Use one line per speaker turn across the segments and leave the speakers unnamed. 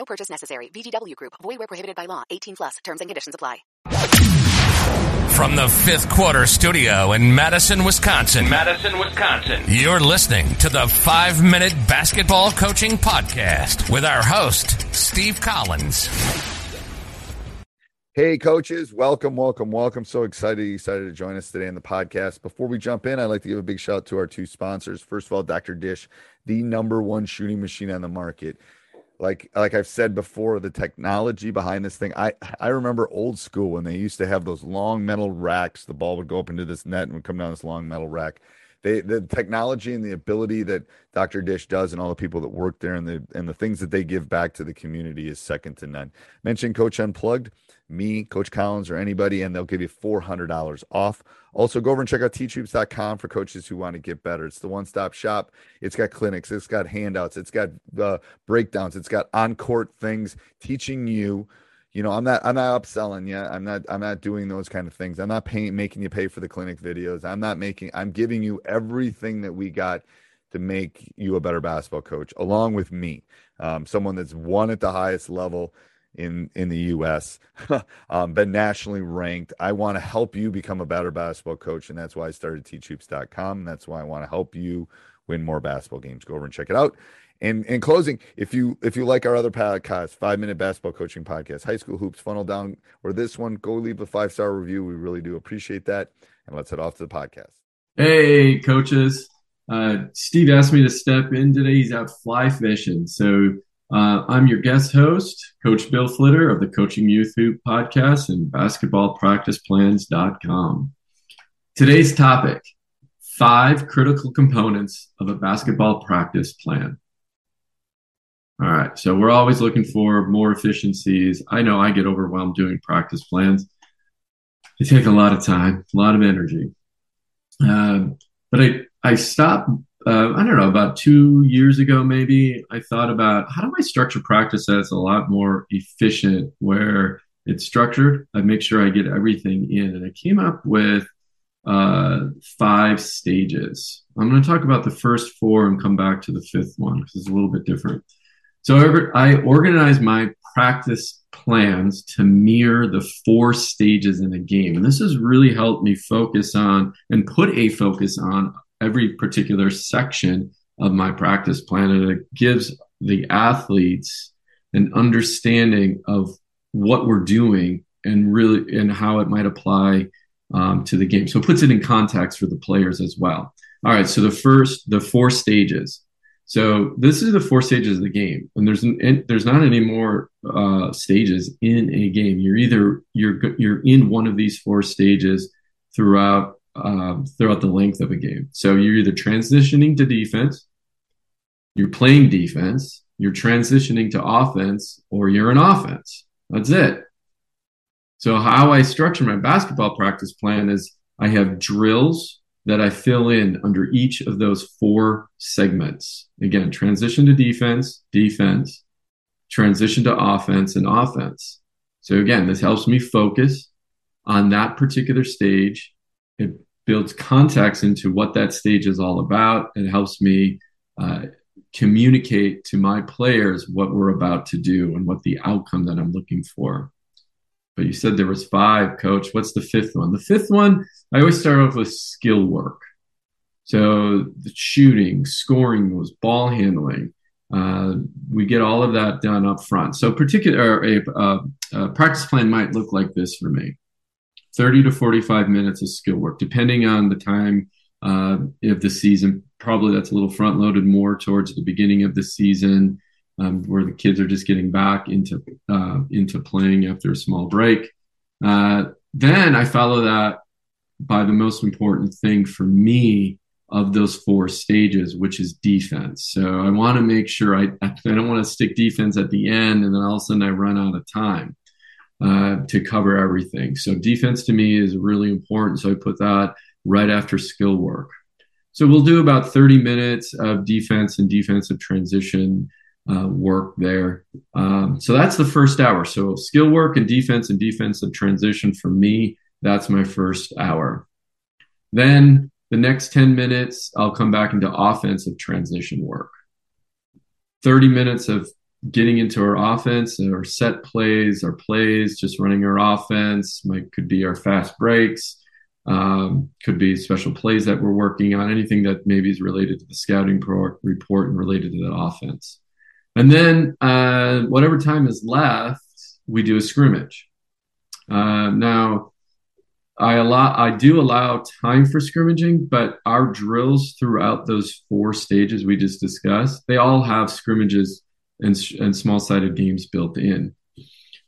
No purchase necessary. VGW Group. Void where prohibited by law. 18 plus. Terms and conditions apply.
From the fifth quarter studio in Madison, Wisconsin.
Madison, Wisconsin.
You're listening to the five minute basketball coaching podcast with our host, Steve Collins.
Hey, coaches, welcome, welcome, welcome. So excited you decided to join us today in the podcast. Before we jump in, I'd like to give a big shout out to our two sponsors. First of all, Dr. Dish, the number one shooting machine on the market like like I've said before, the technology behind this thing. I I remember old school when they used to have those long metal racks. The ball would go up into this net and would come down this long metal rack. They the technology and the ability that Dr. Dish does and all the people that work there and the and the things that they give back to the community is second to none. Mention Coach Unplugged, me, Coach Collins, or anybody, and they'll give you four hundred dollars off. Also, go over and check out teachhoops.com for coaches who want to get better. It's the one-stop shop. It's got clinics, it's got handouts, it's got uh, breakdowns, it's got on-court things teaching you you know i'm not i'm not upselling you i'm not i'm not doing those kind of things. I'm not paying making you pay for the clinic videos. I'm not making i'm giving you everything that we got to make you a better basketball coach along with me um, someone that's won at the highest level in in the us um, been nationally ranked. I want to help you become a better basketball coach and that's why i started teachhoops.com that's why i want to help you win more basketball games go over and check it out and in closing, if you if you like our other podcast, five minute basketball coaching podcast, high school hoops, funnel down, or this one, go leave a five star review. We really do appreciate that. And let's head off to the podcast.
Hey, coaches. Uh, Steve asked me to step in today. He's out fly fishing. So uh, I'm your guest host, Coach Bill Flitter of the Coaching Youth Hoop podcast and basketballpracticeplans.com. Today's topic five critical components of a basketball practice plan. All right. So we're always looking for more efficiencies. I know I get overwhelmed doing practice plans. They take a lot of time, a lot of energy. Um, but I, I stopped, uh, I don't know, about two years ago, maybe I thought about how do I structure practice that's a lot more efficient where it's structured. I make sure I get everything in. And I came up with uh, five stages. I'm going to talk about the first four and come back to the fifth one because it's a little bit different. So I organize my practice plans to mirror the four stages in a game. And this has really helped me focus on and put a focus on every particular section of my practice plan. And it gives the athletes an understanding of what we're doing and really and how it might apply um, to the game. So it puts it in context for the players as well. All right. So the first, the four stages. So this is the four stages of the game, and there's an, there's not any more uh, stages in a game. You're either you're you're in one of these four stages throughout um, throughout the length of a game. So you're either transitioning to defense, you're playing defense, you're transitioning to offense, or you're an offense. That's it. So how I structure my basketball practice plan is I have drills that I fill in under each of those four segments. Again, transition to defense, defense, transition to offense, and offense. So again, this helps me focus on that particular stage. It builds context into what that stage is all about. It helps me uh, communicate to my players what we're about to do and what the outcome that I'm looking for. But you said there was five, coach. What's the fifth one? The fifth one, I always start off with skill work. So the shooting, scoring was ball handling. Uh, we get all of that done up front. So particular a, a, practice plan might look like this for me. 30 to 45 minutes of skill work, depending on the time uh, of the season. Probably that's a little front loaded more towards the beginning of the season, um, where the kids are just getting back into uh, into playing after a small break. Uh, then I follow that by the most important thing for me of those four stages, which is defense. So I want to make sure I I don't want to stick defense at the end and then all of a sudden I run out of time uh, to cover everything. So defense to me is really important. So I put that right after skill work. So we'll do about 30 minutes of defense and defensive transition uh, work there. Um, so that's the first hour. So skill work and defense and defense defensive transition for me, that's my first hour. Then the next 10 minutes, I'll come back into offensive transition work. 30 minutes of getting into our offense, our set plays, our plays, just running our offense. Might could be our fast breaks, um, could be special plays that we're working on. Anything that maybe is related to the scouting pro- report and related to the offense. And then uh, whatever time is left, we do a scrimmage. Uh, now, I allow I do allow time for scrimmaging, but our drills throughout those four stages we just discussed, they all have scrimmages and, and small sided games built in.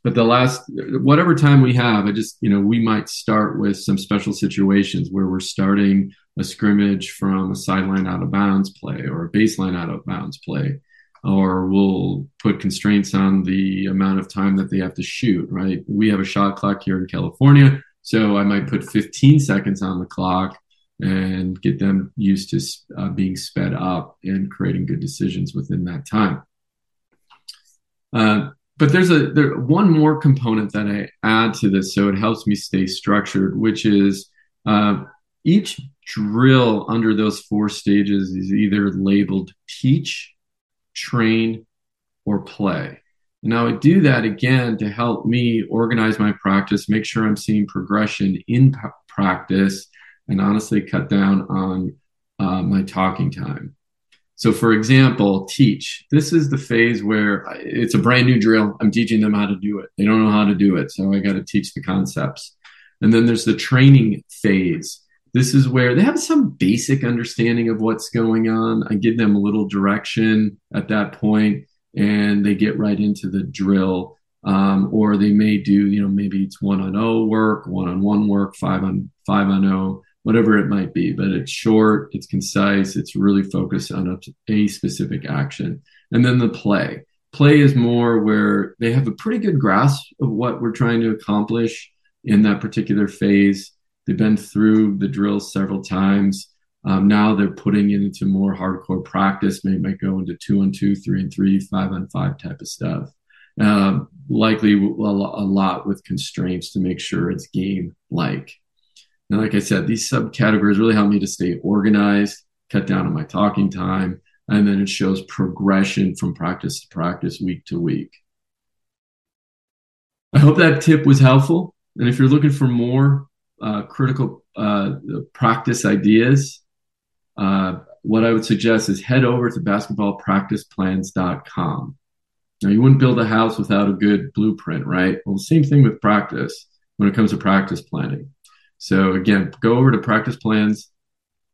But the last, whatever time we have, I just, you know, we might start with some special situations where we're starting a scrimmage from a sideline out of bounds play or a baseline out of bounds play. Or we'll put constraints on the amount of time that they have to shoot, right? We have a shot clock here in California. So I might put 15 seconds on the clock and get them used to uh, being sped up and creating good decisions within that time. Uh, but there's a there one more component that I add to this, so it helps me stay structured, which is uh, each drill under those four stages is either labeled teach, train, or play. And I would do that again to help me organize my practice, make sure I'm seeing progression in practice, and honestly cut down on uh, my talking time. So, for example, teach. This is the phase where it's a brand new drill. I'm teaching them how to do it. They don't know how to do it. So, I got to teach the concepts. And then there's the training phase. This is where they have some basic understanding of what's going on. I give them a little direction at that point and they get right into the drill. Um, or they may do, you know, maybe it's one on O work, one on one work, five on five on O whatever it might be. But it's short, it's concise, it's really focused on a, a specific action. And then the play. Play is more where they have a pretty good grasp of what we're trying to accomplish in that particular phase. They've been through the drills several times. Um, now they're putting it into more hardcore practice. Maybe might go into two on two, three and three, five on five type of stuff. Um, likely a lot with constraints to make sure it's game like. And like I said, these subcategories really help me to stay organized, cut down on my talking time, and then it shows progression from practice to practice, week to week. I hope that tip was helpful. And if you're looking for more uh, critical uh, practice ideas, uh, what I would suggest is head over to basketballpracticeplans.com. Now, you wouldn't build a house without a good blueprint, right? Well, same thing with practice when it comes to practice planning. So again, go over to practice plans,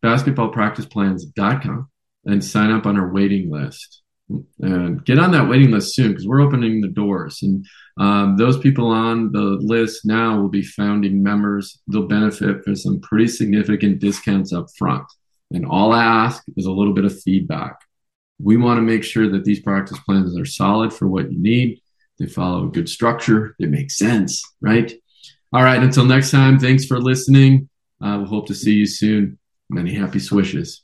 basketballpracticeplans.com and sign up on our waiting list. And get on that waiting list soon because we're opening the doors. And um, those people on the list now will be founding members. They'll benefit from some pretty significant discounts up front. And all I ask is a little bit of feedback. We want to make sure that these practice plans are solid for what you need. They follow a good structure. They make sense, right? All right. Until next time, thanks for listening. Uh, we'll hope to see you soon. Many happy swishes.